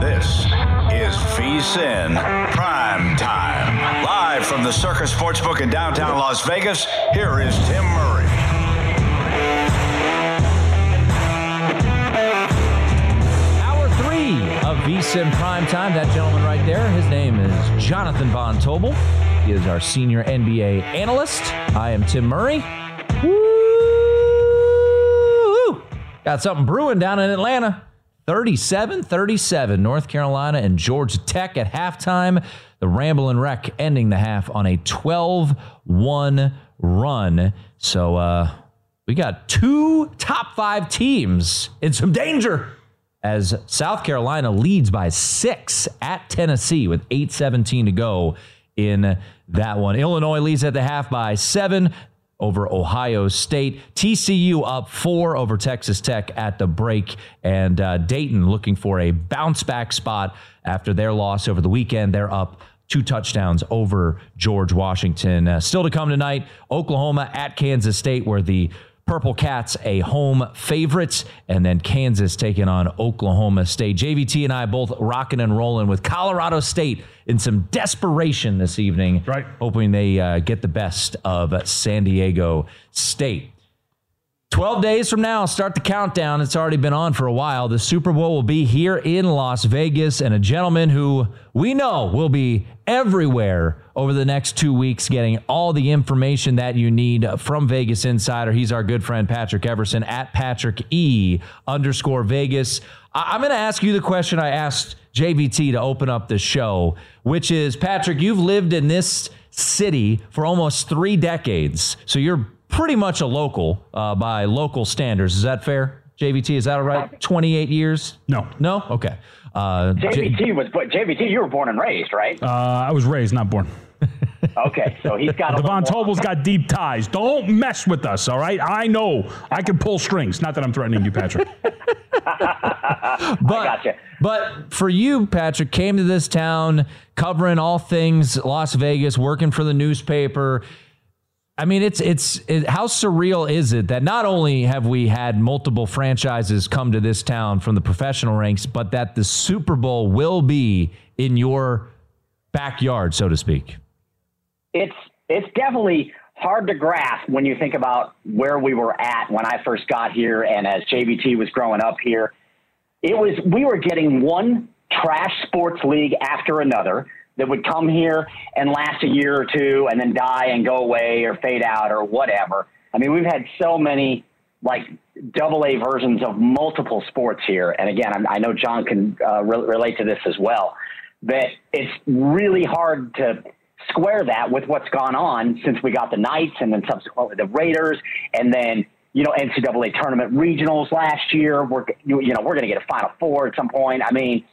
This is VSIN Prime Time. Live from the Circus Sportsbook in downtown Las Vegas, here is Tim Murray. Hour three of VSIN Prime Time. That gentleman right there, his name is Jonathan Von Tobel. He is our senior NBA analyst. I am Tim Murray. Woo! Got something brewing down in Atlanta. 37 37, North Carolina and Georgia Tech at halftime. The Ramblin' Wreck ending the half on a 12 1 run. So uh, we got two top five teams in some danger as South Carolina leads by six at Tennessee with 8.17 to go in that one. Illinois leads at the half by seven over Ohio State. TCU up four over Texas Tech at the break. And uh, Dayton looking for a bounce back spot after their loss over the weekend. They're up two touchdowns over George Washington. Uh, still to come tonight, Oklahoma at Kansas State, where the Purple Cats a home favorite, and then Kansas taking on Oklahoma State. JVT and I both rocking and rolling with Colorado State in some desperation this evening. Right. Hoping they uh, get the best of San Diego State. 12 days from now, start the countdown. It's already been on for a while. The Super Bowl will be here in Las Vegas, and a gentleman who we know will be everywhere over the next two weeks, getting all the information that you need from Vegas Insider. He's our good friend, Patrick Everson, at Patrick E underscore Vegas. I- I'm going to ask you the question I asked JVT to open up the show, which is Patrick, you've lived in this city for almost three decades. So you're pretty much a local uh, by local standards. Is that fair, JVT? Is that all right? 28 years? No. No? Okay. Uh, J- JVT was but JVT. You were born and raised, right? Uh, I was raised, not born. Okay, so he's got a little Devon more- Tobel's got deep ties. Don't mess with us, all right? I know I can pull strings. Not that I'm threatening you, Patrick. but, gotcha. But for you, Patrick, came to this town covering all things Las Vegas, working for the newspaper. I mean, it's it's it, how surreal is it that not only have we had multiple franchises come to this town from the professional ranks, but that the Super Bowl will be in your backyard, so to speak. It's it's definitely hard to grasp when you think about where we were at when I first got here and as JVT was growing up here. It was we were getting one trash sports league after another that would come here and last a year or two and then die and go away or fade out or whatever. I mean, we've had so many like double A versions of multiple sports here. And again, I'm, I know John can uh, re- relate to this as well. That it's really hard to square that with what's gone on since we got the Knights and then subsequently the Raiders and then you know NCAA tournament regionals last year. We're you, know we're going to get a Final Four at some point. I mean,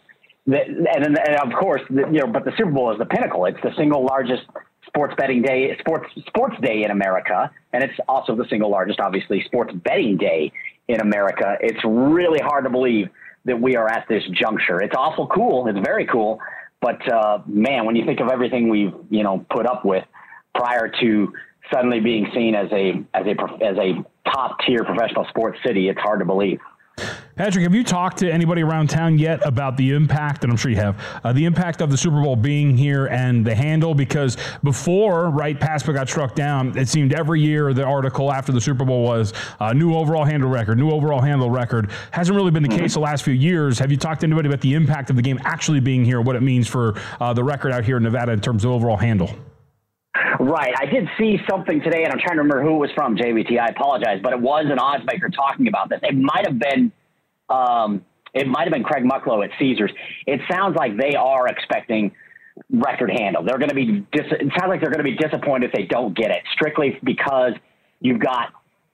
the, and, and of course the, you know, but the Super Bowl is the pinnacle. It's the single largest sports betting day, sports sports day in America, and it's also the single largest, obviously, sports betting day in America. It's really hard to believe that we are at this juncture. It's awful cool. It's very cool. But uh, man, when you think of everything we've you know put up with prior to suddenly being seen as a as a as a top tier professional sports city, it's hard to believe. Patrick, have you talked to anybody around town yet about the impact, and I'm sure you have, uh, the impact of the Super Bowl being here and the handle? Because before, right, PASPA got struck down, it seemed every year the article after the Super Bowl was uh, new overall handle record, new overall handle record. Hasn't really been the case the last few years. Have you talked to anybody about the impact of the game actually being here, what it means for uh, the record out here in Nevada in terms of overall handle? Right. I did see something today, and I'm trying to remember who it was from, JVT. I apologize, but it was an odds maker talking about this. It might have been – um, it might have been Craig Mucklow at Caesars. It sounds like they are expecting record handle. They're going to be. Dis- it sounds like they're going to be disappointed if they don't get it, strictly because you've got,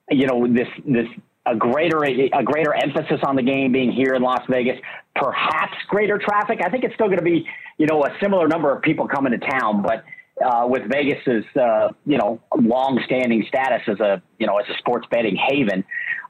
you know, this this a greater a greater emphasis on the game being here in Las Vegas, perhaps greater traffic. I think it's still going to be, you know, a similar number of people coming to town, but uh, with Vegas's uh, you know long-standing status as a you know as a sports betting haven,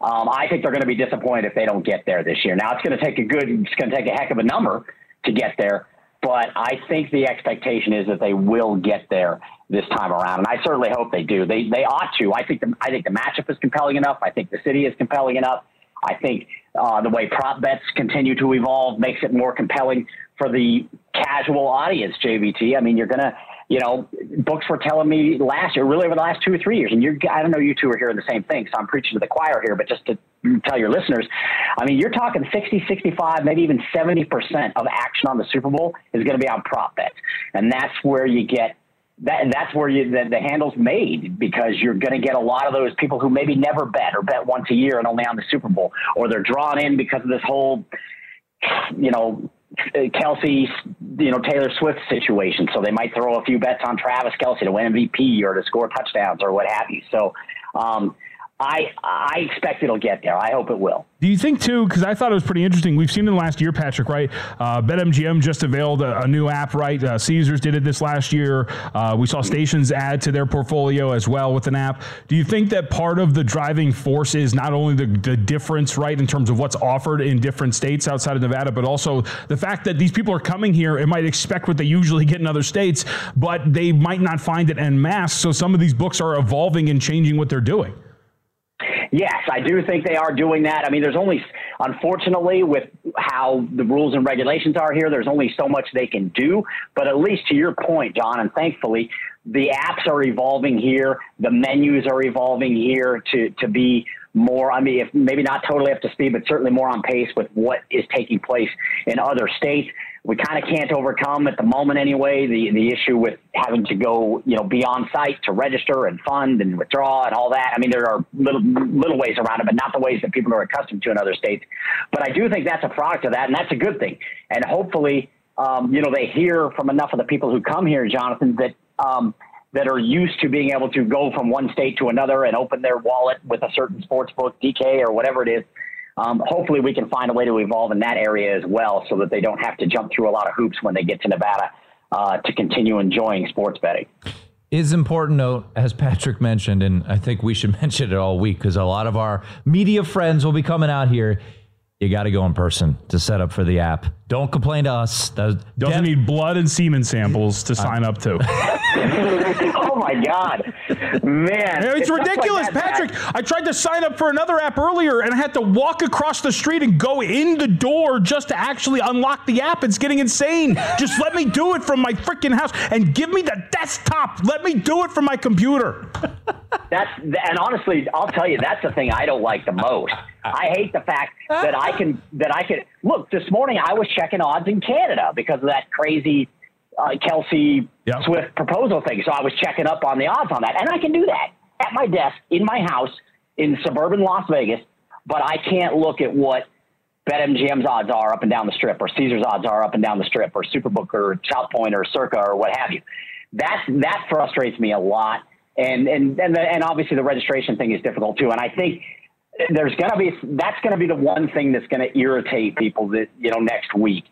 um, I think they're going to be disappointed if they don't get there this year. Now it's going to take a good, it's going to take a heck of a number to get there, but I think the expectation is that they will get there this time around, and I certainly hope they do. They they ought to. I think the I think the matchup is compelling enough. I think the city is compelling enough. I think uh, the way prop bets continue to evolve makes it more compelling for the casual audience. JVT. I mean, you're gonna you know, books were telling me last year, really over the last two or three years, and you're, I don't know, you two are hearing the same thing, so I'm preaching to the choir here, but just to tell your listeners, I mean, you're talking 60, 65, maybe even 70% of action on the Super Bowl is going to be on prop bets. And that's where you get that, that's where you, the, the handle's made because you're going to get a lot of those people who maybe never bet or bet once a year and only on the Super Bowl, or they're drawn in because of this whole, you know, Kelce, you know, Taylor Swift situation. So they might throw a few bets on Travis Kelce to win MVP or to score touchdowns or what have you. So, um, I I expect it'll get there. I hope it will. Do you think too? Because I thought it was pretty interesting. We've seen in the last year, Patrick, right? Uh, BetMGM just availed a, a new app, right? Uh, Caesars did it this last year. Uh, we saw stations add to their portfolio as well with an app. Do you think that part of the driving force is not only the, the difference, right, in terms of what's offered in different states outside of Nevada, but also the fact that these people are coming here and might expect what they usually get in other states, but they might not find it en masse. So some of these books are evolving and changing what they're doing. Yes, I do think they are doing that. I mean, there's only, unfortunately, with how the rules and regulations are here, there's only so much they can do. But at least to your point, John, and thankfully, the apps are evolving here. The menus are evolving here to, to be more, I mean, if maybe not totally up to speed, but certainly more on pace with what is taking place in other states we kind of can't overcome at the moment anyway the the issue with having to go you know be on site to register and fund and withdraw and all that. I mean there are little little ways around it, but not the ways that people are accustomed to in other states. But I do think that's a product of that, and that's a good thing. And hopefully, um, you know, they hear from enough of the people who come here, Jonathan, that. Um, that are used to being able to go from one state to another and open their wallet with a certain sports book, DK or whatever it is, um, hopefully, we can find a way to evolve in that area as well, so that they don't have to jump through a lot of hoops when they get to Nevada uh, to continue enjoying sports betting. Is important note, as Patrick mentioned, and I think we should mention it all week because a lot of our media friends will be coming out here. You got to go in person to set up for the app. Don't complain to us. Doesn't need blood and semen samples to sign up to. oh my God, man! It's, it's ridiculous, Patrick. Bad. I tried to sign up for another app earlier, and I had to walk across the street and go in the door just to actually unlock the app. It's getting insane. just let me do it from my freaking house and give me the desktop. Let me do it from my computer. That's and honestly, I'll tell you, that's the thing I don't like the most. I hate the fact that I can that I can look. This morning I was checking odds in Canada because of that crazy uh, Kelce yep. Swift proposal thing. So I was checking up on the odds on that, and I can do that at my desk in my house in suburban Las Vegas. But I can't look at what BetMGM's odds are up and down the strip, or Caesar's odds are up and down the strip, or Superbook, or South Point, or Circa, or what have you. That that frustrates me a lot, and and and, the, and obviously the registration thing is difficult too. And I think there's going to be that's going to be the one thing that's going to irritate people that you know next week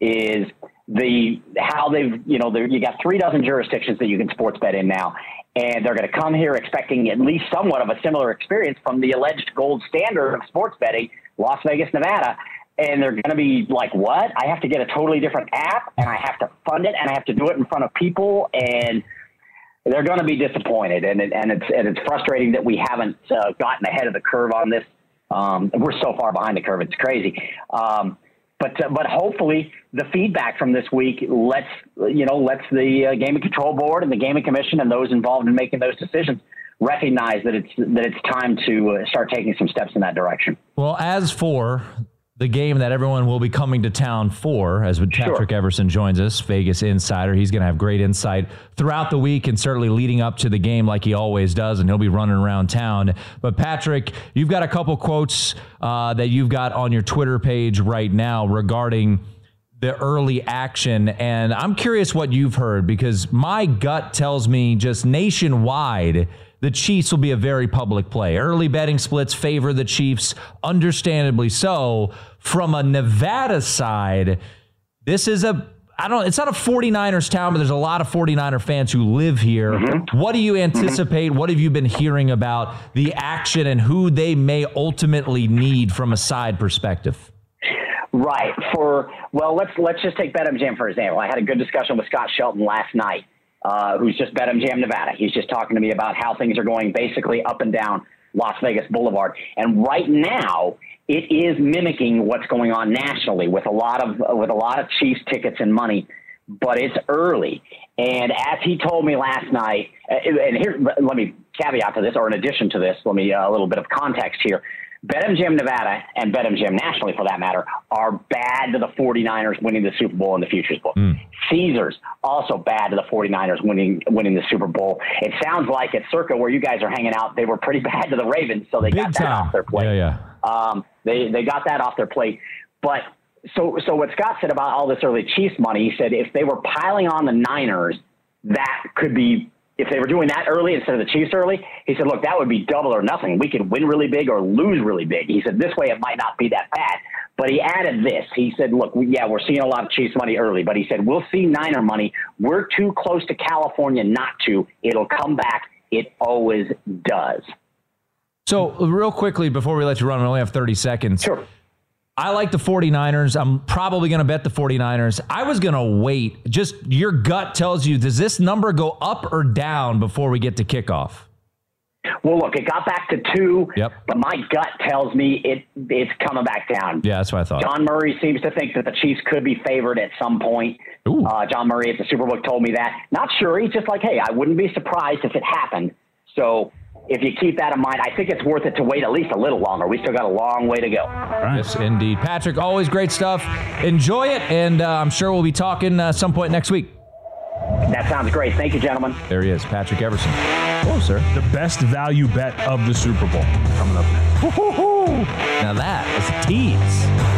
is the how they've you know you got three dozen jurisdictions that you can sports bet in now, and they're going to come here expecting at least somewhat of a similar experience from the alleged gold standard of sports betting, Las Vegas, Nevada. and they're going to be like, what? I have to get a totally different app and I have to fund it and I have to do it in front of people and they're going to be disappointed. And, it, and it's, and it's frustrating that we haven't uh, gotten ahead of the curve on this. Um, we're so far behind the curve. It's crazy. Um, but, uh, but hopefully the feedback from this week lets, you know, lets the uh, gaming control board and the gaming commission and those involved in making those decisions recognize that it's, that it's time to uh, start taking some steps in that direction. Well, as for the game that everyone will be coming to town for, as Patrick sure. Everson joins us, Vegas Insider. He's going to have great insight throughout the week and certainly leading up to the game, like he always does, and he'll be running around town. But Patrick, you've got a couple quotes uh, that you've got on your Twitter page right now regarding the early action. And I'm curious what you've heard because my gut tells me just nationwide the Chiefs will be a very public play. Early betting splits favor the Chiefs, understandably so. From a Nevada side, this is a I don't it's not a 49ers town, but there's a lot of 49er fans who live here. Mm-hmm. What do you anticipate? Mm-hmm. What have you been hearing about the action and who they may ultimately need from a side perspective? Right. For well, let's let's just take BetMGM for example. I had a good discussion with Scott Shelton last night uh, who's just BetMGM Nevada. He's just talking to me about how things are going basically up and down Las Vegas Boulevard. And right now, it is mimicking what's going on nationally with a lot of with a lot of Chiefs tickets and money, but it's early. And as he told me last night, uh, and here let me caveat to this, or in addition to this, let me uh, a little bit of context here. BetMGM Nevada and BetMGM nationally, for that matter, are bad to the 49ers winning the Super Bowl in the futures book. Mm. Caesars also bad to the 49ers winning winning the Super Bowl. It sounds like at Circa, where you guys are hanging out, they were pretty bad to the Ravens, so they Big got that off their plate. Yeah, yeah. Um, they they got that off their plate. But so so what Scott said about all this early Chiefs money, he said if they were piling on the Niners, that could be if they were doing that early instead of the Chiefs early, he said, look, that would be double or nothing. We could win really big or lose really big. He said, this way it might not be that bad. But he added this. He said, look, we, yeah, we're seeing a lot of Chiefs money early, but he said, we'll see Niner money. We're too close to California not to. It'll come back. It always does. So, real quickly, before we let you run, we only have 30 seconds. Sure. I like the 49ers. I'm probably going to bet the 49ers. I was going to wait. Just your gut tells you, does this number go up or down before we get to kickoff? Well, look, it got back to two, yep. but my gut tells me it it's coming back down. Yeah, that's what I thought. John Murray seems to think that the Chiefs could be favored at some point. Uh, John Murray at the Superbook told me that. Not sure. He's just like, hey, I wouldn't be surprised if it happened. So if you keep that in mind, I think it's worth it to wait at least a little longer. We still got a long way to go. Right. Yes, indeed. Patrick, always great stuff. Enjoy it, and uh, I'm sure we'll be talking uh, some point next week. That sounds great. Thank you, gentlemen. There he is, Patrick Everson. Hello, sir. The best value bet of the Super Bowl coming up next. Now that is a tease.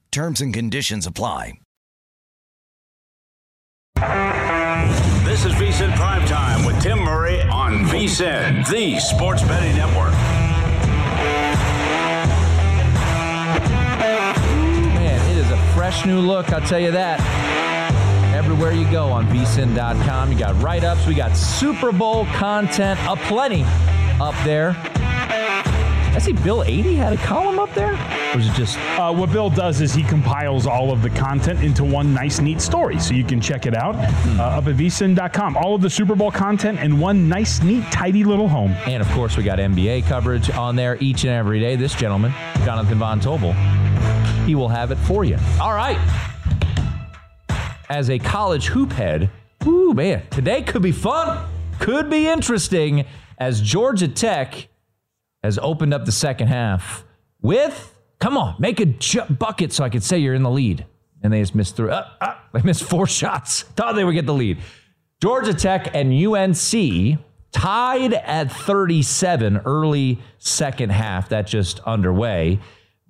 Terms and conditions apply. This is VSIN Prime Time with Tim Murray on VSIN, the Sports Betting Network. Man, it is a fresh new look, I'll tell you that. Everywhere you go on vsin.com, you got write ups, we got Super Bowl content, aplenty up there. I see Bill Adee had a column up there? Or was it just. Uh, what Bill does is he compiles all of the content into one nice, neat story. So you can check it out uh, up at vsin.com. All of the Super Bowl content in one nice, neat, tidy little home. And of course, we got NBA coverage on there each and every day. This gentleman, Jonathan Von Tobel, he will have it for you. All right. As a college hoop head, ooh, man, today could be fun, could be interesting as Georgia Tech has opened up the second half with, come on, make a bucket so I could say you're in the lead. And they just missed through. Uh, uh, they missed four shots. Thought they would get the lead. Georgia Tech and UNC tied at 37 early second half. That just underway.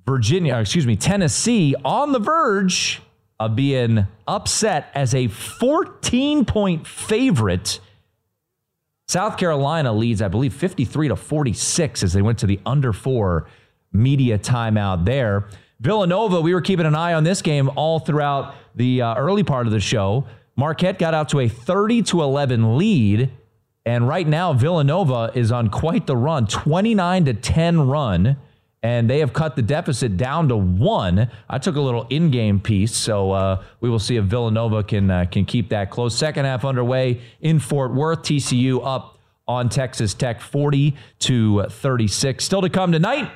Virginia, excuse me, Tennessee on the verge of being upset as a 14 point favorite. South Carolina leads, I believe, 53 to 46 as they went to the under four media timeout there. Villanova, we were keeping an eye on this game all throughout the uh, early part of the show. Marquette got out to a 30 to 11 lead. And right now, Villanova is on quite the run 29 to 10 run. And they have cut the deficit down to one. I took a little in-game piece, so uh, we will see if Villanova can uh, can keep that close. Second half underway in Fort Worth. TCU up on Texas Tech, 40 to 36. Still to come tonight.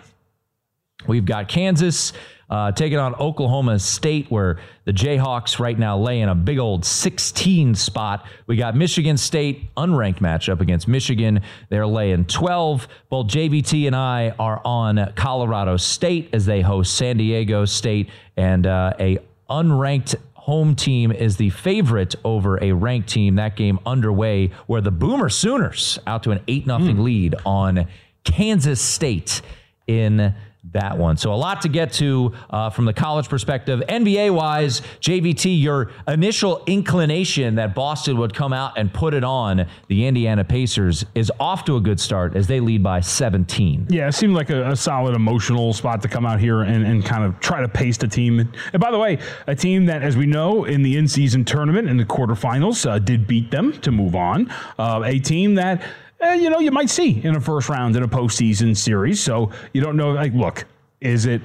We've got Kansas uh, taking on Oklahoma State, where the Jayhawks right now lay in a big old 16 spot. We got Michigan State, unranked matchup against Michigan. They're laying 12. Both JVT and I are on Colorado State as they host San Diego State, and uh, a unranked home team is the favorite over a ranked team. That game underway where the Boomer Sooners out to an 8 0 lead on Kansas State in that one. So a lot to get to uh, from the college perspective. NBA wise, JVT, your initial inclination that Boston would come out and put it on the Indiana Pacers is off to a good start as they lead by 17. Yeah, it seemed like a, a solid emotional spot to come out here and, and kind of try to pace the team. And by the way, a team that, as we know, in the in-season tournament in the quarterfinals, uh, did beat them to move on. Uh, a team that uh, you know, you might see in a first round in a postseason series. So you don't know. Like, look, is it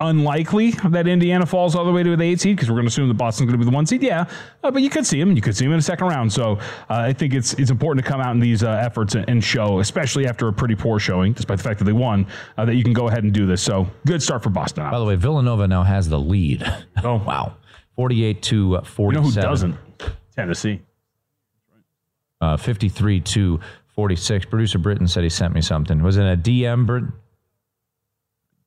unlikely that Indiana falls all the way to the eight seed because we're going to assume that Boston's going to be the one seed? Yeah, uh, but you could see them. You could see them in the second round. So uh, I think it's it's important to come out in these uh, efforts and, and, show, especially after a pretty poor showing, despite the fact that they won, uh, that you can go ahead and do this. So good start for Boston. By the way, Villanova now has the lead. Oh wow, forty-eight to forty-seven. You know who doesn't? Tennessee. Uh, 53 to 46. Producer Britton said he sent me something. Was it a DM, Britton?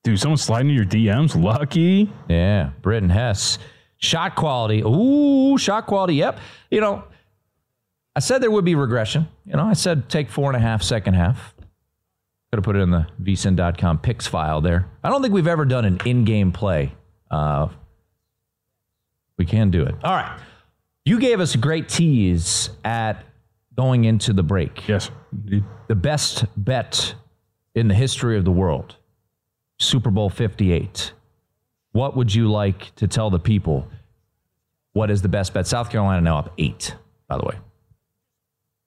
Dude, someone sliding in your DMs. Lucky. Yeah, Britton Hess. Shot quality. Ooh, shot quality. Yep. You know, I said there would be regression. You know, I said take four and a half second half. Could have put it in the vsin.com picks file there. I don't think we've ever done an in game play. Uh, we can do it. All right. You gave us a great tease at going into the break. Yes. Indeed. The best bet in the history of the world, Super Bowl 58. What would you like to tell the people? What is the best bet? South Carolina now up eight, by the way.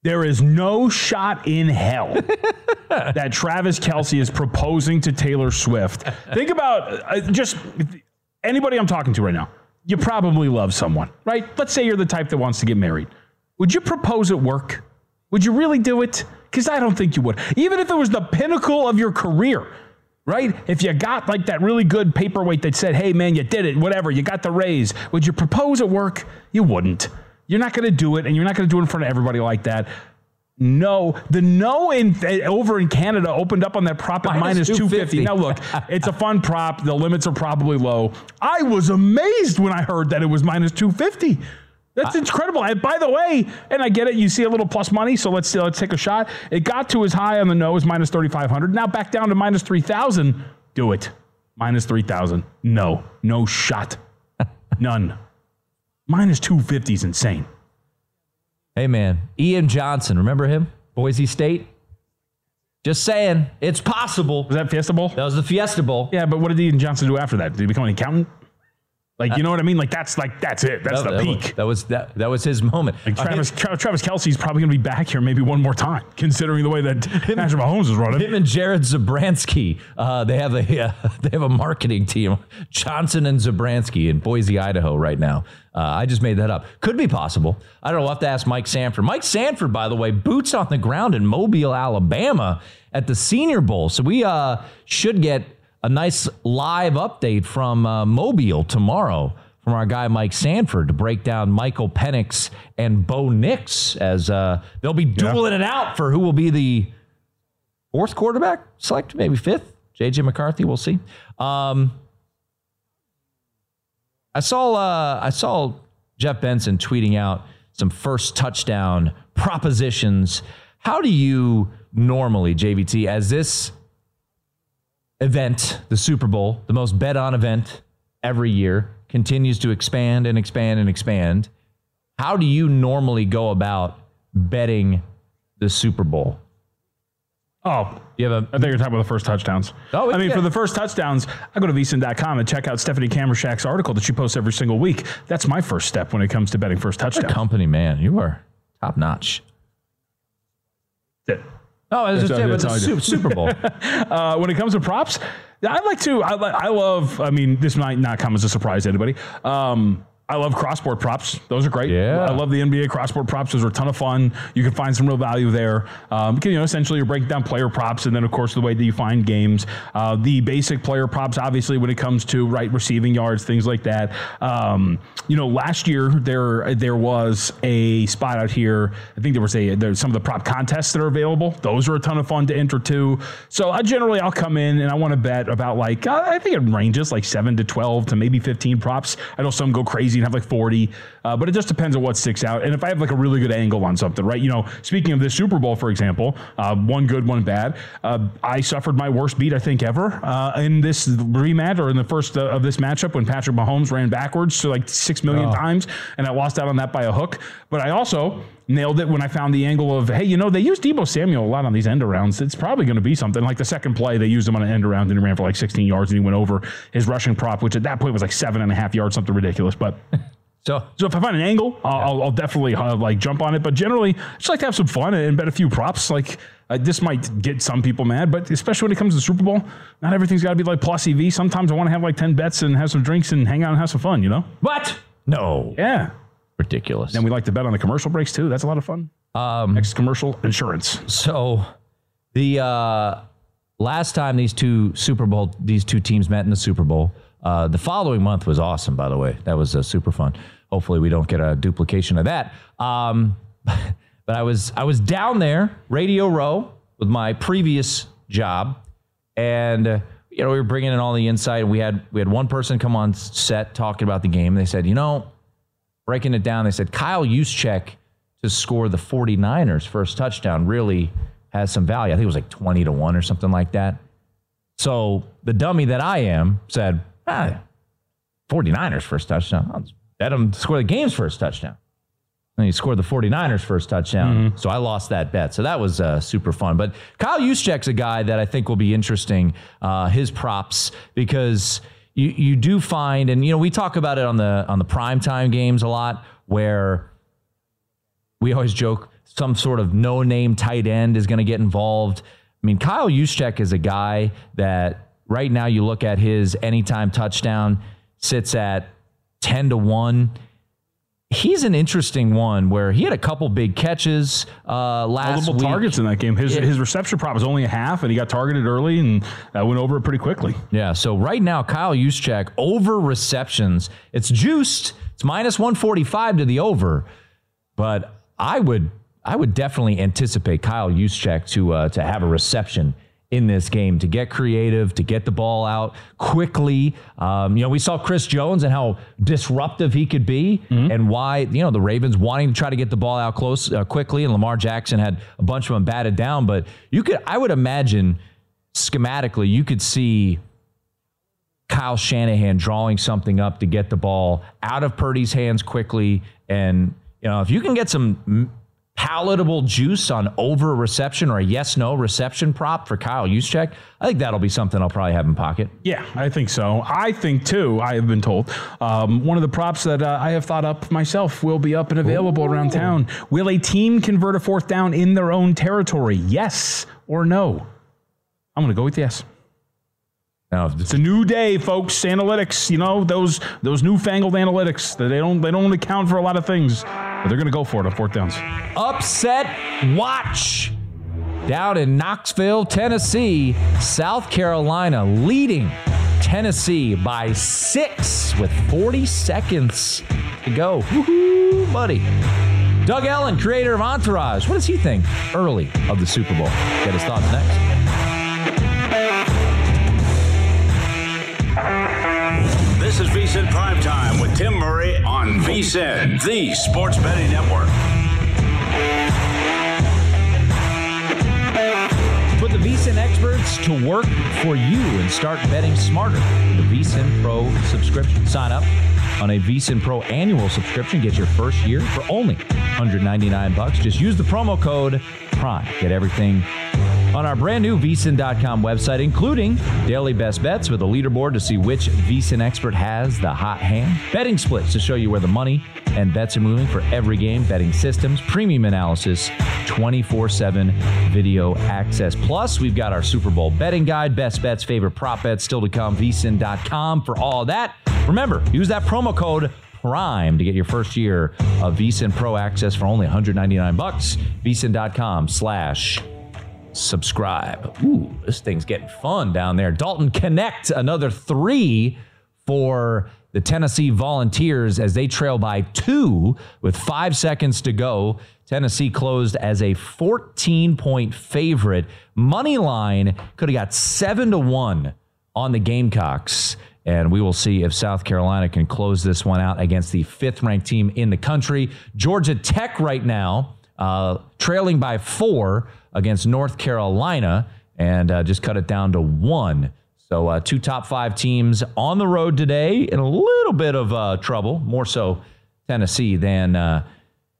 There is no shot in hell that Travis Kelce is proposing to Taylor Swift. Think about uh, just anybody I'm talking to right now. You probably love someone, right? Let's say you're the type that wants to get married. Would you propose at work? Would you really do it? Because I don't think you would. Even if it was the pinnacle of your career, right? If you got like that really good paperweight that said, hey, man, you did it, whatever, you got the raise, would you propose at work? You wouldn't. You're not going to do it, and you're not going to do it in front of everybody like that. No, the no in over in Canada opened up on that prop at minus, minus 250. 250. Now look, it's a fun prop. The limits are probably low. I was amazed when I heard that it was minus 250. That's I, incredible. And by the way, and I get it, you see a little plus money, so let's let's take a shot. It got to as high on the nose, minus 3,500. Now back down to minus 3,000. Do it. Minus 3,000. No, no shot. None. Minus 250 is insane. Hey, man. Ian Johnson, remember him? Boise State? Just saying, it's possible. Was that Fiesta Bowl? That was the Fiesta Bowl. Yeah, but what did Ian Johnson do after that? Did he become an accountant? Like you know what I mean? Like that's like that's it. That's that, the that peak. Was, that was that, that was his moment. Like Travis Tra- Travis Kelce's probably going to be back here maybe one more time, considering the way that Patrick Mahomes is running. Him and Jared Zabransky, uh, they have a uh, they have a marketing team, Johnson and Zabransky in Boise, Idaho, right now. Uh, I just made that up. Could be possible. I don't know. We'll have to ask Mike Sanford. Mike Sanford, by the way, boots on the ground in Mobile, Alabama, at the Senior Bowl. So we uh, should get a nice live update from uh, Mobile tomorrow from our guy Mike Sanford to break down Michael Penix and Bo Nix as uh, they'll be dueling yeah. it out for who will be the fourth quarterback select, maybe fifth. JJ McCarthy, we'll see. Um, I saw uh, I saw Jeff Benson tweeting out some first touchdown propositions. How do you normally, JVT, as this event, the Super Bowl, the most bet on event every year, continues to expand and expand and expand, how do you normally go about betting the Super Bowl? Oh, you have a, I think you're talking about the first touchdowns. Oh, I mean, yeah. for the first touchdowns, I go to vsin.com and check out Stephanie Kamrashak's article that she posts every single week. That's my first step when it comes to betting first touchdowns. company, man. You are top notch. It. Oh, it's just, but the Super Bowl. uh, when it comes to props, I like to. I, I love. I mean, this might not come as a surprise to anybody. Um, I love crossboard props. Those are great. Yeah. I love the NBA crossboard props. Those are a ton of fun. You can find some real value there. Um, you know, essentially, you're breaking down player props, and then, of course, the way that you find games. Uh, the basic player props, obviously, when it comes to right receiving yards, things like that. Um, you know, last year there there was a spot out here. I think there was a there's some of the prop contests that are available. Those are a ton of fun to enter too. So I generally I'll come in and I want to bet about like uh, I think it ranges like seven to twelve to maybe fifteen props. I know some go crazy and have like 40. Uh, but it just depends on what sticks out. And if I have like a really good angle on something, right? You know, speaking of this Super Bowl, for example, uh, one good, one bad. Uh, I suffered my worst beat, I think, ever uh, in this rematch or in the first uh, of this matchup when Patrick Mahomes ran backwards to like six million oh. times, and I lost out on that by a hook. But I also nailed it when I found the angle of, hey, you know, they use Deebo Samuel a lot on these end arounds. It's probably going to be something. Like the second play, they used him on an end around and he ran for like 16 yards and he went over his rushing prop, which at that point was like seven and a half yards, something ridiculous. But So, so if I find an angle, I'll, I'll, I'll definitely uh, like jump on it. But generally, I just like to have some fun and bet a few props. Like uh, this might get some people mad, but especially when it comes to the Super Bowl, not everything's got to be like plus EV. Sometimes I want to have like ten bets and have some drinks and hang out and have some fun. You know? What? No. Yeah. Ridiculous. And we like to bet on the commercial breaks too. That's a lot of fun. Um, Next commercial insurance. So the uh, last time these two Super Bowl these two teams met in the Super Bowl. Uh, the following month was awesome, by the way. That was uh, super fun. Hopefully, we don't get a duplication of that. Um, but I was I was down there, Radio Row, with my previous job, and uh, you know we were bringing in all the insight. We had we had one person come on set talking about the game. They said, you know, breaking it down, they said Kyle Juszczyk to score the 49ers first touchdown really has some value. I think it was like 20 to 1 or something like that. So the dummy that I am said, ah, 49ers first touchdown. I'll bet him to score the game's first touchdown. And he scored the 49ers first touchdown. Mm-hmm. So I lost that bet. So that was uh, super fun. But Kyle Juszczyk's a guy that I think will be interesting, uh, his props, because you, you do find, and you know, we talk about it on the on the primetime games a lot, where we always joke some sort of no-name tight end is going to get involved. I mean, Kyle Juszczyk is a guy that right now you look at his anytime touchdown sits at 10 to 1. He's an interesting one where he had a couple big catches uh, last Multiple week. targets in that game. His, his reception prop was only a half, and he got targeted early and uh, went over it pretty quickly. Yeah, so right now, Kyle Juszczyk, over receptions. It's juiced. It's minus 145 to the over. But I would I would definitely anticipate Kyle Juszczyk to uh, to have a reception in this game to get creative, to get the ball out quickly. Um, you know, we saw Chris Jones and how disruptive he could be, mm-hmm. and why you know the Ravens wanting to try to get the ball out close uh, quickly, and Lamar Jackson had a bunch of them batted down. But you could, I would imagine, schematically, you could see. Kyle Shanahan drawing something up to get the ball out of Purdy's hands quickly. And, you know, if you can get some palatable juice on over reception or a yes no reception prop for Kyle Juszczyk, I think that'll be something I'll probably have in pocket. Yeah, I think so. I think too. I have been told um, one of the props that uh, I have thought up myself will be up and available Ooh. around town. Will a team convert a fourth down in their own territory? Yes or no? I'm going to go with yes. Now, it's a new day, folks. Analytics, you know those those newfangled analytics that they don't they don't account for a lot of things, but they're going to go for it on fourth downs. Upset watch down in Knoxville, Tennessee. South Carolina leading Tennessee by six with 40 seconds to go. Woohoo, buddy. Doug Ellin, creator of Entourage, what does he think early of the Super Bowl? Get his thoughts next. This is VSIN Prime Time with Tim Murray on VSIN, the Sports Betting Network. Put the VSIN experts to work for you and start betting smarter with the VSIN Pro subscription. Sign up on a VSIN Pro annual subscription. Get your first year for only 199 bucks. Just use the promo code PRIME. Get everything on our brand new VSIN.com website, including daily best bets with a leaderboard to see which VSIN expert has the hot hand, betting splits to show you where the money and bets are moving for every game, betting systems, premium analysis, 24 7 video access. Plus, we've got our Super Bowl betting guide, best bets, favorite prop bets still to come, VSIN.com for all that. Remember, use that promo code Prime to get your first year of VSIN Pro access for only 199 bucks. VSIN.com slash subscribe. Ooh, this thing's getting fun down there. Dalton Knecht, another three for the Tennessee Volunteers as they trail by two with five seconds to go. Tennessee closed as a 14 point favorite. Money line could have got seven to one on the Gamecocks. And we will see if South Carolina can close this one out against the fifth ranked team in the country. Georgia Tech right now, uh, trailing by four against North Carolina and uh, just cut it down to one. So, uh, two top five teams on the road today in a little bit of uh, trouble, more so Tennessee than, uh,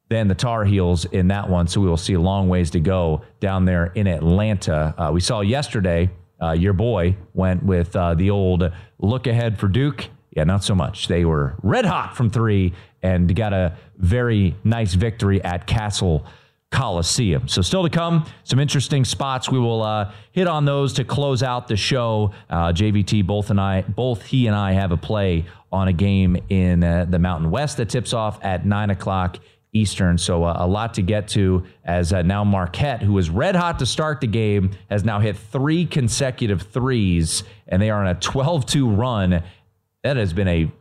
than the Tar Heels in that one. So, we will see a long ways to go down there in Atlanta. Uh, we saw yesterday uh, your boy went with the old look ahead for Duke. Yeah, not so much. They were red hot from three and got a very nice victory at Cassell Coliseum. So, still to come, some interesting spots. We will uh, hit on those to close out the show. Uh, JVT, both and I, both he and I have a play on a game in uh, the Mountain West that tips off at nine o'clock Eastern. So, uh, a lot to get to as uh, now Marquette, who was red hot to start the game, has now hit three consecutive threes, and they are on a 12 2 run. That has been a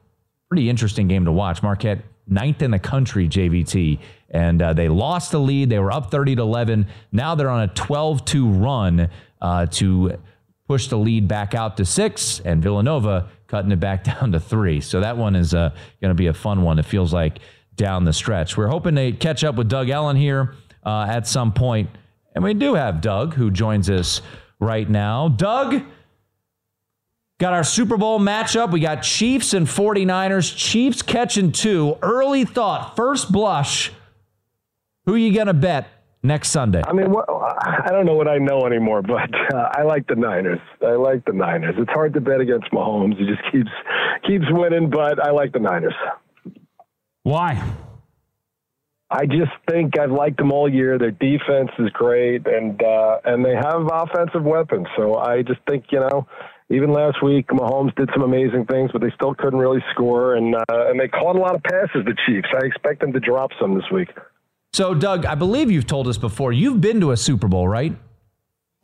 pretty interesting game to watch. Marquette, ninth in the country, JVT and uh, they lost the lead. They were up 30 to 11. Now they're on a 12 2 run uh, to push the lead back out to six, and Villanova cutting it back down to three. So that one is uh, going to be a fun one, it feels like, down the stretch. We're hoping to catch up with Doug Ellin here uh, at some point. And we do have Doug who joins us right now. Doug, Got our Super Bowl matchup. We got Chiefs and 49ers. Chiefs catching two. Early thought, first blush. Who are you going to bet next Sunday? I mean, well, I don't know what I know anymore, but uh, I like the Niners. I like the Niners. It's hard to bet against Mahomes. He just keeps keeps winning, but I like the Niners. Why? I just think I've liked them all year. Their defense is great, and uh, and they have offensive weapons. So I just think you know, even last week Mahomes did some amazing things, but they still couldn't really score, and uh, and they caught a lot of passes. The Chiefs. I expect them to drop some this week. So, Doug, I believe you've told us before, you've been to a Super Bowl, right?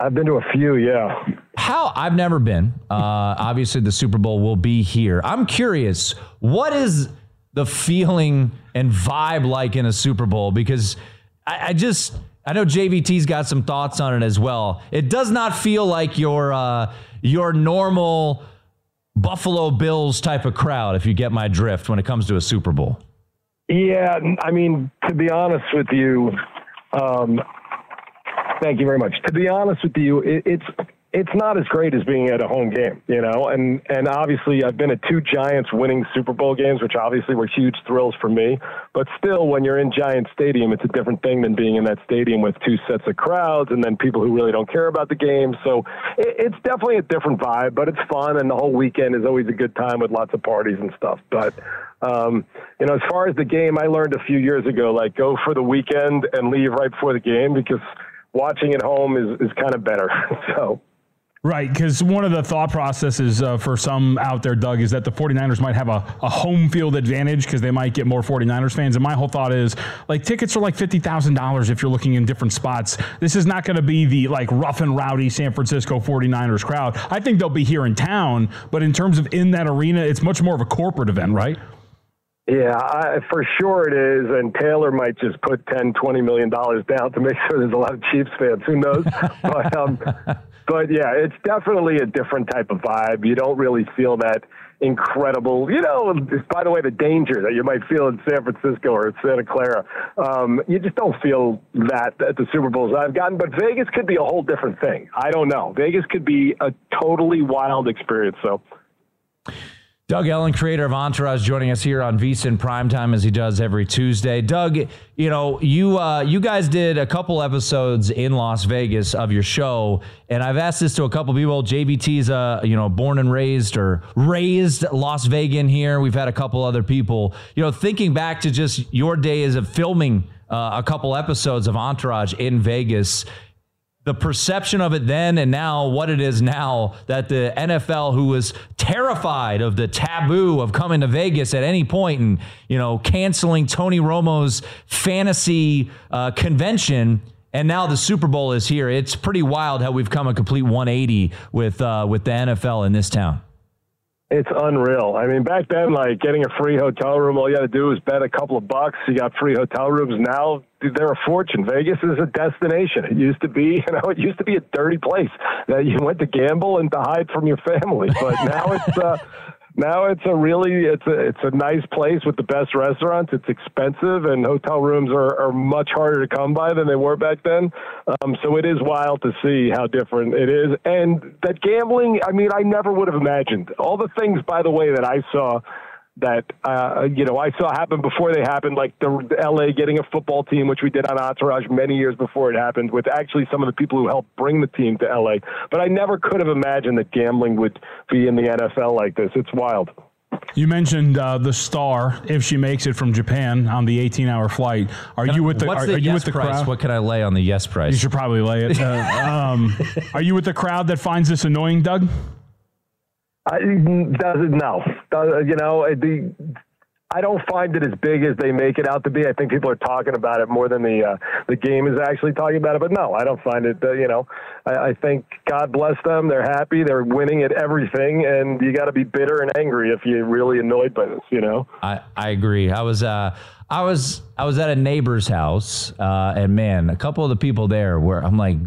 I've been to a few, yeah. How? I've never been. Uh, obviously, the Super Bowl will be here. I'm curious, what is the feeling and vibe like in a Super Bowl? Because I, I just, I know JVT's got some thoughts on it as well. It does not feel like your uh, your normal Buffalo Bills type of crowd, if you get my drift, when it comes to a Super Bowl. Yeah, I mean, to be honest with you, um, thank you very much. To be honest with you, it, it's it's not as great as being at a home game, you know. And and obviously, I've been at two Giants winning Super Bowl games, which obviously were huge thrills for me. But still, when you're in Giant Stadium, it's a different thing than being in that stadium with two sets of crowds and then people who really don't care about the game. So it, it's definitely a different vibe, but it's fun, and the whole weekend is always a good time with lots of parties and stuff. But um, you know, as far as the game, I learned a few years ago, like go for the weekend and leave right before the game because watching at home is, is kind of better. so. Right, because one of the thought processes uh, for some out there, Doug, is that the 49ers might have a, a home field advantage because they might get more 49ers fans. And my whole thought is like tickets are like $50,000 if you're looking in different spots. This is not going to be the like rough and rowdy San Francisco 49ers crowd. I think they'll be here in town, but in terms of in that arena, it's much more of a corporate event, right? Yeah, I, for sure it is. And Taylor might just put 10, 20 million dollars down to make sure there's a lot of Chiefs fans. Who knows? but um, but yeah, it's definitely a different type of vibe. You don't really feel that incredible, you know, by the way, the danger that you might feel in San Francisco or Santa Clara. Um, you just don't feel that at the Super Bowls I've gotten. But Vegas could be a whole different thing. I don't know. Vegas could be a totally wild experience. So. Doug Ellin, creator of Entourage, joining us here on VSIN Primetime as he does every Tuesday. Doug, you know, you uh, you guys did a couple episodes in Las Vegas of your show, and I've asked this to a couple people. JVT's uh, you know, born and raised or raised Las Vegan here. We've had a couple other people. You know, thinking back to just your days of filming uh, a couple episodes of Entourage in Vegas the perception of it then and now what it is now that the NFL who was terrified of the taboo of coming to Vegas at any point and you know canceling Tony Romo's fantasy uh, convention and now the Super Bowl is here it's pretty wild how we've come a complete 180 with uh, with the NFL in this town it's unreal. I mean, back then, like getting a free hotel room, all you had to do was bet a couple of bucks. You got free hotel rooms. Now they're a fortune. Vegas is a destination. It used to be, you know, it used to be a dirty place that you went to gamble and to hide from your family. But now it's, uh, now it's a really it's a it's a nice place with the best restaurants. It's expensive, and hotel rooms are, are much harder to come by than they were back then. Um, so it is wild to see how different it is, and that gambling. I mean, I never would have imagined all the things. By the way, that I saw that uh, you know I saw happen before they happened, like the, the LA getting a football team, which we did on Entourage many years before it happened, with actually some of the people who helped bring the team to LA. But I never could have imagined that gambling would be in the NFL like this. It's wild. You mentioned uh, the star if she makes it from Japan on the 18-hour flight. Are you with the? What's Are, the are you yes with the price? crowd? What can I lay on the yes price? You should probably lay it. Uh, um, are you with the crowd that finds this annoying, Doug? I, doesn't no? Does, you know the I don't find it as big as they make it out to be. I think people are talking about it more than the uh, the game is actually talking about it. But no, I don't find it. Uh, you know, I, I think God bless them. They're happy. They're winning at everything, and you got to be bitter and angry if you're really annoyed by this. You know. I, I agree. I was uh I was I was at a neighbor's house, uh, and man, a couple of the people there were I'm like,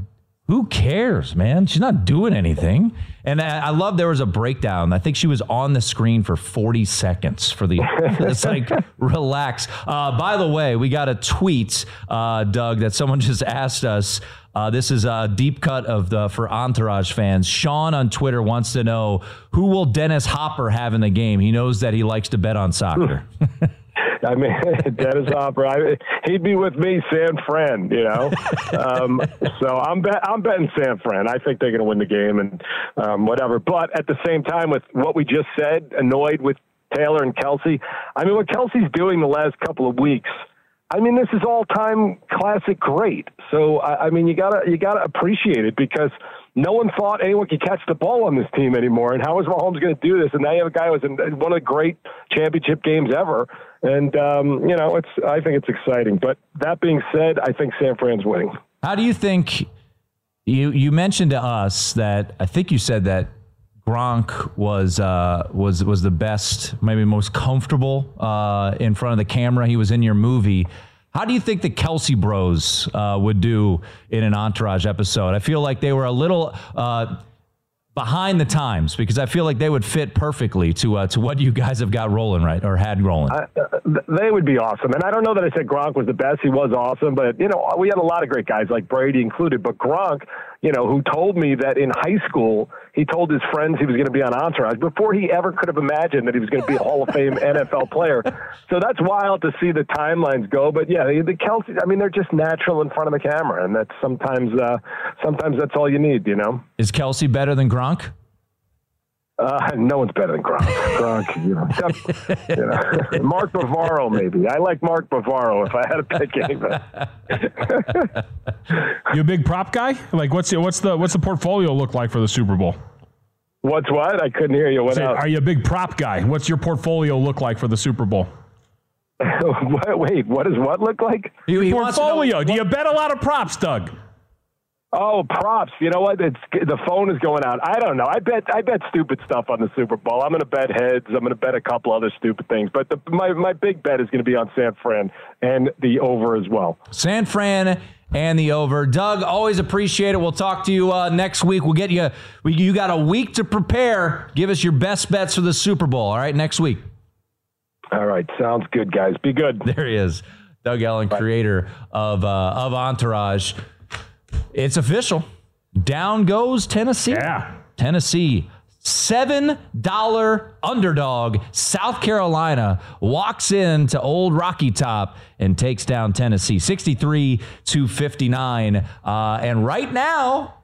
who cares, man? She's not doing anything. And I, I love there was a breakdown. I think she was on the screen for 40 seconds for the. it's like relax. Uh, by the way, we got a tweet, uh, Doug, that someone just asked us. Uh, this is a deep cut of the for Entourage fans. Sean on Twitter wants to know who will Dennis Hopper have in the game. He knows that he likes to bet on soccer. I mean, Dennis Hopper, I, he'd be with me, San Fran. You know, um, so I'm bet, I'm betting San Fran. I think they're going to win the game and um, whatever. But at the same time, with what we just said, annoyed with Taylor and Kelce. I mean, what Kelce's doing the last couple of weeks. I mean, this is all time classic great. So I, I mean, you gotta you gotta appreciate it because no one thought anyone could catch the ball on this team anymore. And how is Mahomes going to do this? And now you have a guy who was in one of the great championship games ever. And um, you know, it's I think it's exciting. But that being said, I think San Fran's winning. How do you think? You you mentioned to us that I think you said that Gronk was uh, was was the best, maybe most comfortable uh, in front of the camera. He was in your movie. How do you think the Kelce Bros uh, would do in an Entourage episode? I feel like they were a little uh, behind the times because I feel like they would fit perfectly to uh, to what you guys have got rolling right or had rolling. Uh, they would be awesome, and I don't know that I said Gronk was the best. He was awesome, but you know we had a lot of great guys like Brady included. But Gronk, you know, who told me that in high school he told his friends he was going to be on Entourage before he ever could have imagined that he was going to be a Hall of Fame NFL player. So that's wild to see the timelines go. But yeah, the, Kelce, I mean, they're just natural in front of the camera, and that's sometimes uh, sometimes that's all you need, you know. Is Kelce better than Gronk? Uh, no one's better than Gronk. Gronk, you know, you know. Mark Bavaro, maybe. I like Mark Bavaro if I had to pick anybody. you a big prop guy? Like, what's the, what's the what's the portfolio look like for the Super Bowl? What's what? I couldn't hear you. What Say, Are you a big prop guy? What's your portfolio look like for the Super Bowl? Wait, what does what look like? He, he portfolio. Do you bet a lot of props, Doug? Oh, props! You know what? It's the phone is going out. I don't know. I bet I bet stupid stuff on the Super Bowl. I'm going to bet heads. I'm going to bet a couple other stupid things. But the, my my big bet is going to be on San Fran and the over as well. San Fran and the over. Doug, always appreciate it. We'll talk to you uh, next week. We'll get you. We, you got a week to prepare. Give us your best bets for the Super Bowl. All right, next week. All right, sounds good, guys. Be good. There he is, Doug Ellin, Bye. creator of uh, of Entourage. It's official. Down goes Tennessee. Yeah. Tennessee, $7 underdog. South Carolina walks into Old Rocky Top and takes down Tennessee 63 to 59. Uh, and right now,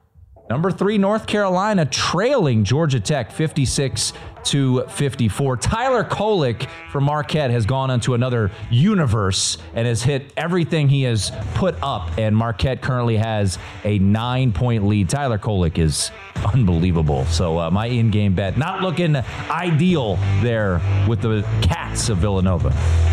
Number three, North Carolina trailing Georgia Tech 56 to 54. Tyler Kolek from Marquette has gone into another universe and has hit everything he has put up. And Marquette currently has a nine point lead. Tyler Kolek is unbelievable. So, uh, my in game bet, not looking ideal there with the Cats of Villanova.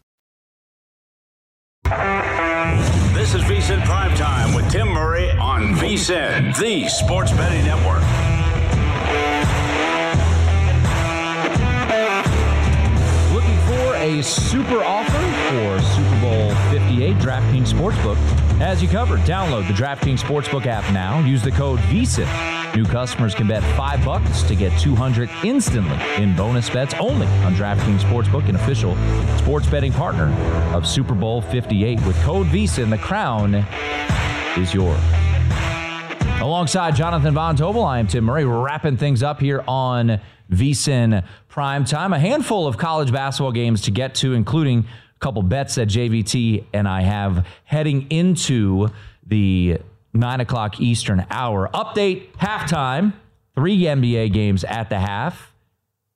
This is VSIN Prime Time with Tim Murray on VSIN, the Sports Betting Network. Looking for a super offer for Super Bowl 58 DraftKings Sportsbook has you covered. Download the DraftKings Sportsbook app now. Use the code VSIN New customers can bet five bucks to get 200 instantly in bonus bets only on DraftKings Sportsbook, an official sports betting partner of Super Bowl 58. With code VSIN, the crown is yours. Alongside Jonathan Von Tobel, I am Tim Murray, wrapping things up here on VSIN Prime Time. A handful of college basketball games to get to, including couple bets that JVT and I have heading into the 9 o'clock Eastern hour. Update halftime. Three NBA games at the half.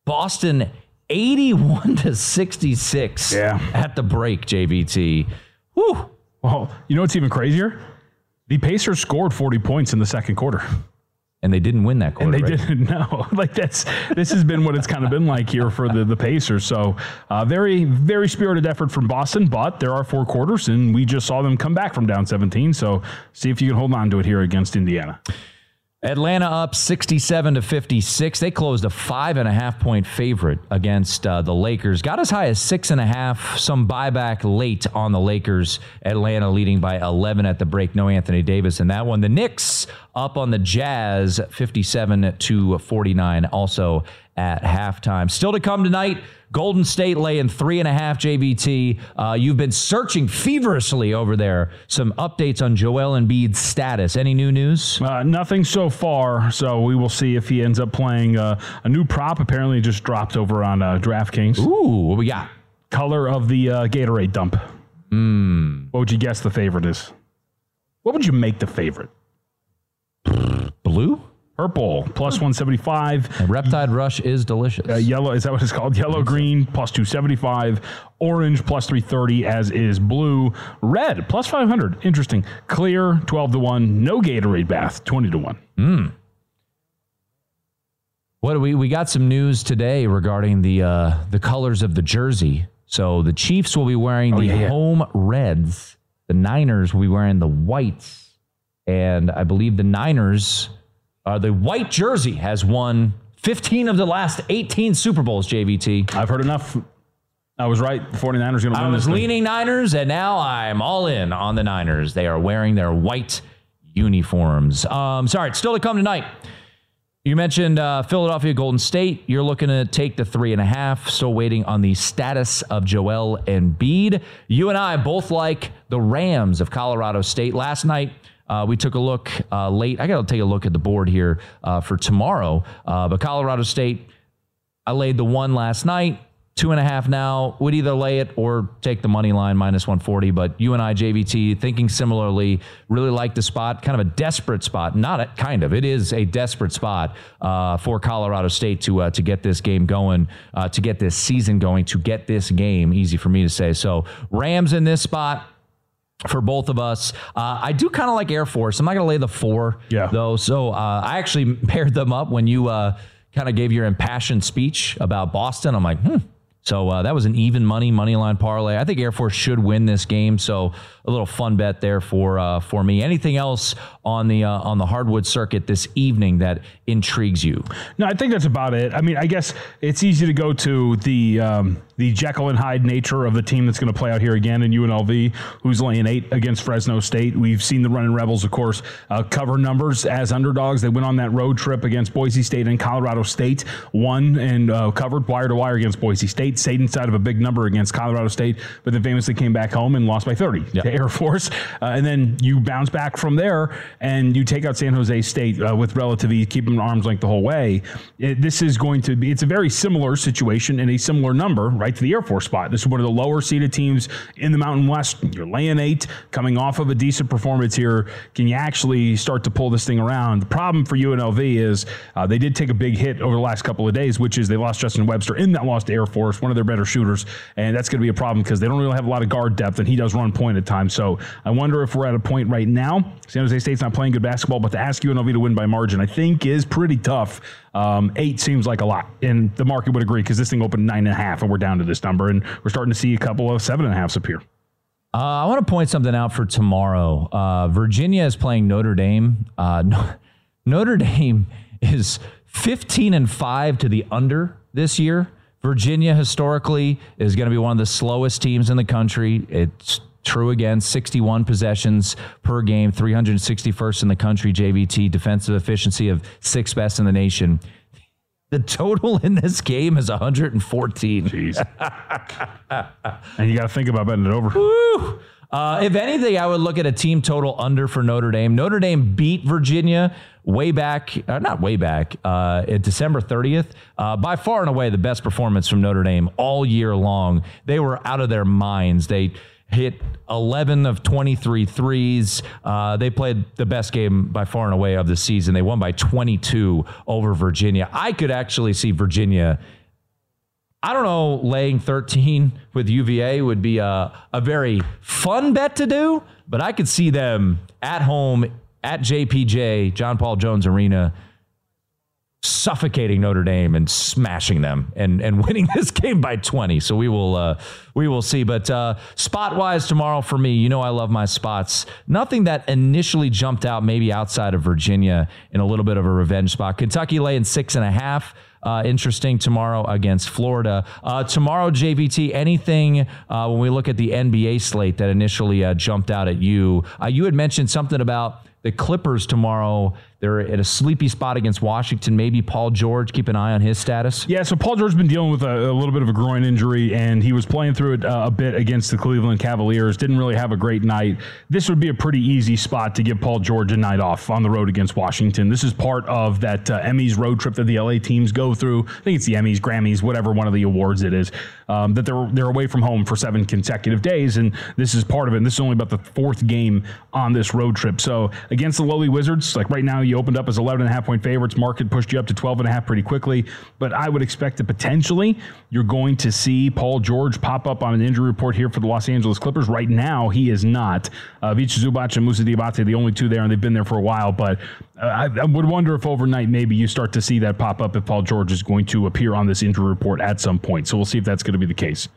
Boston 81 to 66 yeah. at the break, JVT. Whew. Well, you know what's even crazier? The Pacers scored 40 points in the second quarter and they didn't win that quarter. And they right? didn't know. like that's this has been what it's kind of been like here for the the Pacers. So uh, very very spirited effort from Boston, but there are four quarters, and we just saw them come back from down 17. So see if you can hold on to it here against Indiana. Atlanta up 67 to 56. They closed a five and a half point favorite against uh, the Lakers. Got as high as six and a half. Some buyback late on the Lakers. Atlanta leading by 11 at the break. No Anthony Davis in that one. The Knicks up on the Jazz 57 to 49. Also at halftime. Still to come tonight. Golden State laying three and a half JVT. Uh, you've been searching feverishly over there. Some updates on Joel Embiid's status. Any new news? Uh, nothing so far. So we will see if he ends up playing uh, a new prop. Apparently, just dropped over on uh, DraftKings. Ooh, what we got? Color of the uh, Gatorade dump. Mm. What would you guess the favorite is? What would you make the favorite? Blue? Purple plus 175. And Riptide Rush is delicious. Uh, yellow, is that what it's called? Yellow green plus 275. Orange plus 330, as is blue. Red plus 500. Interesting. Clear 12 to 1. No Gatorade bath 20 to 1. Mm. What do we we got some news today regarding the uh, the colors of the jersey. So the Chiefs will be wearing Oh, the yeah, yeah. home reds. The Niners will be wearing the whites, and I believe the Niners, uh, the white jersey has won 15 of the last 18 Super Bowls. JVT. I've heard enough. I was right. The 49ers going to I win was this thing. leaning Niners, and now I'm all in on the Niners. They are wearing their white uniforms. Um, sorry, it's still to come tonight. You mentioned uh, Philadelphia Golden State. You're looking to take the three and a half. Still waiting on the status of Joel Embiid. You and I both like the Rams of Colorado State. Last night, uh, we took a look uh, late. I got to take a look at the board here uh, for tomorrow. Uh, but Colorado State, I laid the one last night, two and a half now. Would either lay it or take the money line minus 140. But you and I, JVT, thinking similarly, really like the spot, kind of a desperate spot. Not a kind of, it is a desperate spot uh, for Colorado State to uh, to get this game going, to get this season going, to get this game. Easy for me to say. So Rams in this spot for both of us. Uh, I do kind of like Air Force. I'm not going to lay the four, Yeah. though. So uh, I actually paired them up when you uh, kind of gave your impassioned speech about Boston. I'm like, hmm. So uh, that was an even money money line parlay. I think Air Force should win this game. So a little fun bet there for uh, for me. Anything else on the uh, on the hardwood circuit this evening that intrigues you? No, I think that's about it. I mean, I guess it's easy to go to the um, the Jekyll and Hyde nature of the team that's going to play out here again in UNLV, who's laying eight against Fresno State. We've seen the Running Rebels, of course, uh, cover numbers as underdogs. They went on that road trip against Boise State and Colorado State, won and uh, covered wire to wire against Boise State, stayed inside of a big number against Colorado State, but then famously came back home and lost by 30 to Air Force. Uh, and then you bounce back from there and you take out San Jose State uh, with relative ease, keep them arms length the whole way. It- this is going to be, it's a very similar situation and a similar number, right, to the Air Force spot. This is one of the lower seeded teams in the Mountain West. You're laying eight, coming off of a decent performance here. Can you actually start to pull this thing around? The problem for UNLV is uh, they did take a big hit over the last couple of days, which is they lost Justin Webster in that loss to Air Force, one of their better shooters. And that's going to be a problem because they don't really have a lot of guard depth, and he does run point at times. So I wonder if we're at a point right now. San Jose State's not playing good basketball, but to ask UNLV to win by margin, I think is pretty tough. Um, eight seems like a lot, and the market would agree because this thing opened nine and a half, and we're down to this number, and we're starting to see a couple of seven and a halfs appear. Uh, I want to point something out for tomorrow. Uh, Virginia is playing Notre Dame. Uh, no, Notre Dame is 15 and 5 to the under this year. Virginia historically is going to be one of the slowest teams in the country. It's true again 61 possessions per game, 361st in the country. JVT defensive efficiency of sixth best in the nation. The total in this game is 114. Jeez. and you got to think about betting it over. Woo! Uh, if anything, I would look at a team total under for Notre Dame. Notre Dame beat Virginia way back, uh, not way back, uh, at December 30th. Uh, by far and away, the best performance from Notre Dame all year long. They were out of their minds. They hit 11 of 23 threes. Uh, they played the best game by far and away of the season. They won by 22 over Virginia. I could actually see Virginia I don't know, laying 13 with UVA would be a, a very fun bet to do, but I could see them at home at JPJ, John Paul Jones Arena, suffocating Notre Dame and smashing them and and winning this game by 20. So we will uh, we will see. But uh, spot wise tomorrow for me, you know I love my spots. Nothing that initially jumped out, maybe outside of Virginia in a little bit of a revenge spot. Kentucky laying six and a half. Uh, interesting tomorrow against Florida. Uh, tomorrow, JVT, anything uh, when we look at the NBA slate that initially uh, jumped out at you? Uh, you had mentioned something about the Clippers tomorrow. They're at a sleepy spot against Washington. Maybe Paul George. Keep an eye on his status. Yeah, so Paul George's been dealing with a, a little bit of a groin injury, and he was playing through it uh, a bit against the Cleveland Cavaliers. Didn't really have a great night. This would be a pretty easy spot to give Paul George a night off on the road against Washington. This is part of that uh, Emmys road trip that the LA teams go through. I think it's the Emmys, Grammys, whatever one of the awards it is. Um, that they're they're away from home for seven consecutive days, and this is part of it. And this is only about the fourth game on this road trip. So against the lowly Wizards, like right now, you opened up as 11 and a half point favorites. Market pushed you up to 12 and a half pretty quickly. But I would expect that potentially you're going to see Paul George pop up on an injury report here for the Los Angeles Clippers. Right now, he is not. Uh, Vic Zubac and Moussa Diabate, the only two there, and they've been there for a while. But uh, I, I would wonder if overnight maybe you start to see that pop up if Paul George is going to appear on this injury report at some point. So we'll see if that's going to be the case.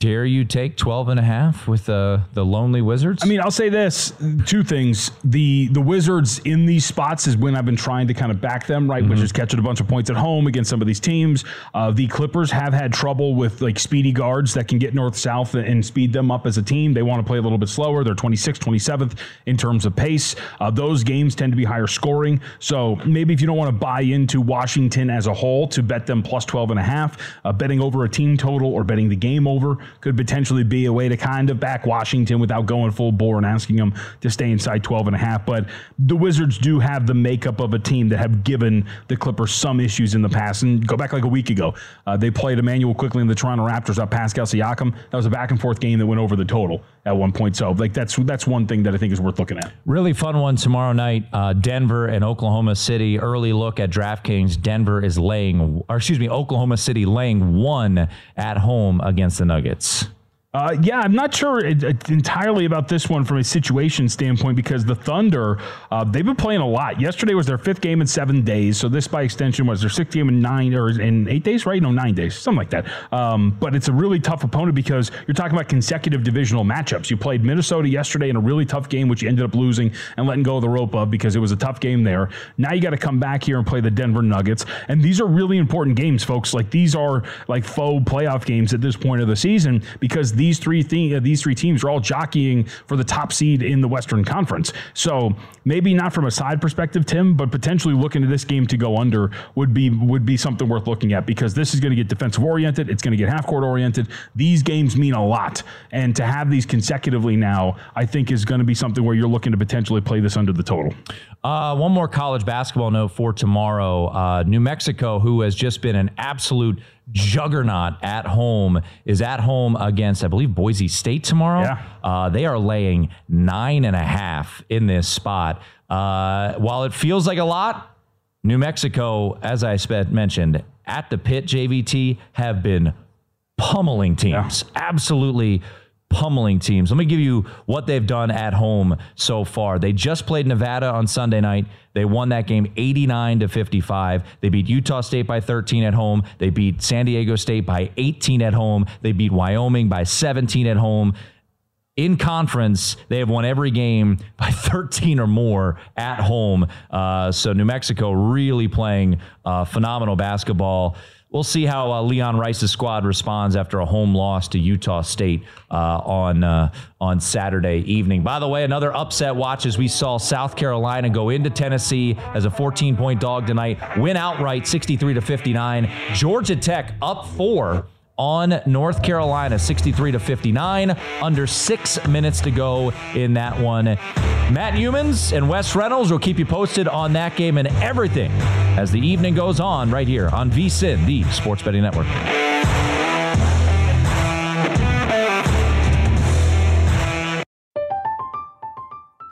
Dare you take 12 and a half with uh, the lonely Wizards? I mean, I'll say this two things. The the Wizards in these spots is when I've been trying to kind of back them, right? Mm-hmm. Which is catching a bunch of points at home against some of these teams. Uh, the Clippers have had trouble with like speedy guards that can get north south and speed them up as a team. They want to play a little bit slower. They're 26th, 27th in terms of pace. Uh, those games tend to be higher scoring. So maybe if you don't want to buy into Washington as a whole to bet them plus 12 and a half, uh, betting over a team total or betting the game over could potentially be a way to kind of back Washington without going full bore and asking them to stay inside 12 and a half. But the Wizards do have the makeup of a team that have given the Clippers some issues in the past. And go back like a week ago, uh, they played Immanuel Quickley in the Toronto Raptors up Pascal Siakam. That was a back and forth game that went over the total at one point. So like that's that's one thing that I think is worth looking at. Really fun one tomorrow night. Uh, Denver and Oklahoma City. Early look at DraftKings. Denver is laying, or excuse me, Oklahoma City laying one at home against the Nuggets minutes. Uh, yeah, I'm not sure it, it, entirely about this one from a situation standpoint because the Thunder, uh, they've been playing a lot. Yesterday was their fifth game in seven days, so this by extension was their sixth game in nine or in eight days, right? No, nine days, something like that. Um, but it's a really tough opponent because you're talking about consecutive divisional matchups. You played Minnesota yesterday in a really tough game, which you ended up losing and letting go of the rope of because it was a tough game there. Now you got to come back here and play the Denver Nuggets, and these are really important games, folks. Like these are like faux playoff games at this point of the season because these three th- uh, these three teams are all jockeying for the top seed in the Western Conference. So maybe not from a side perspective, Tim, but potentially looking at this game to go under would be would be something worth looking at because this is going to get defensive oriented. It's going to get half court oriented. These games mean a lot, and to have these consecutively now, I think is going to be something where you're looking to potentially play this under the total. Uh, one more college basketball note for tomorrow. Uh, New Mexico, who has just been an absolute juggernaut at home, is at home against, I believe, Boise State tomorrow. Yeah. Uh, they are laying nine and a half in this spot. Uh, while it feels like a lot, New Mexico, as I mentioned, at the pit, JVT have been pummeling teams. Yeah. Absolutely pummeling teams. Let me give you what they've done at home so far. They just played Nevada on Sunday night. They won that game 89 to 55. They beat Utah State by 13 at home. They beat San Diego State by 18 at home. They beat Wyoming by 17 at home. In conference, they have won every game by 13 or more at home. Uh, so New Mexico really playing uh, phenomenal basketball we'll see how uh, Leon Rice's squad responds after a home loss to Utah State uh, on uh, on Saturday evening. By the way, another upset watch as we saw South Carolina go into Tennessee as a 14 point dog tonight, win outright 63 to 59. Georgia Tech up four on North Carolina, 63 to 59. Under six minutes to go in that one. Matt Youmans and Wes Reynolds will keep you posted on that game and everything as the evening goes on right here on VSIN, the Sports Betting Network.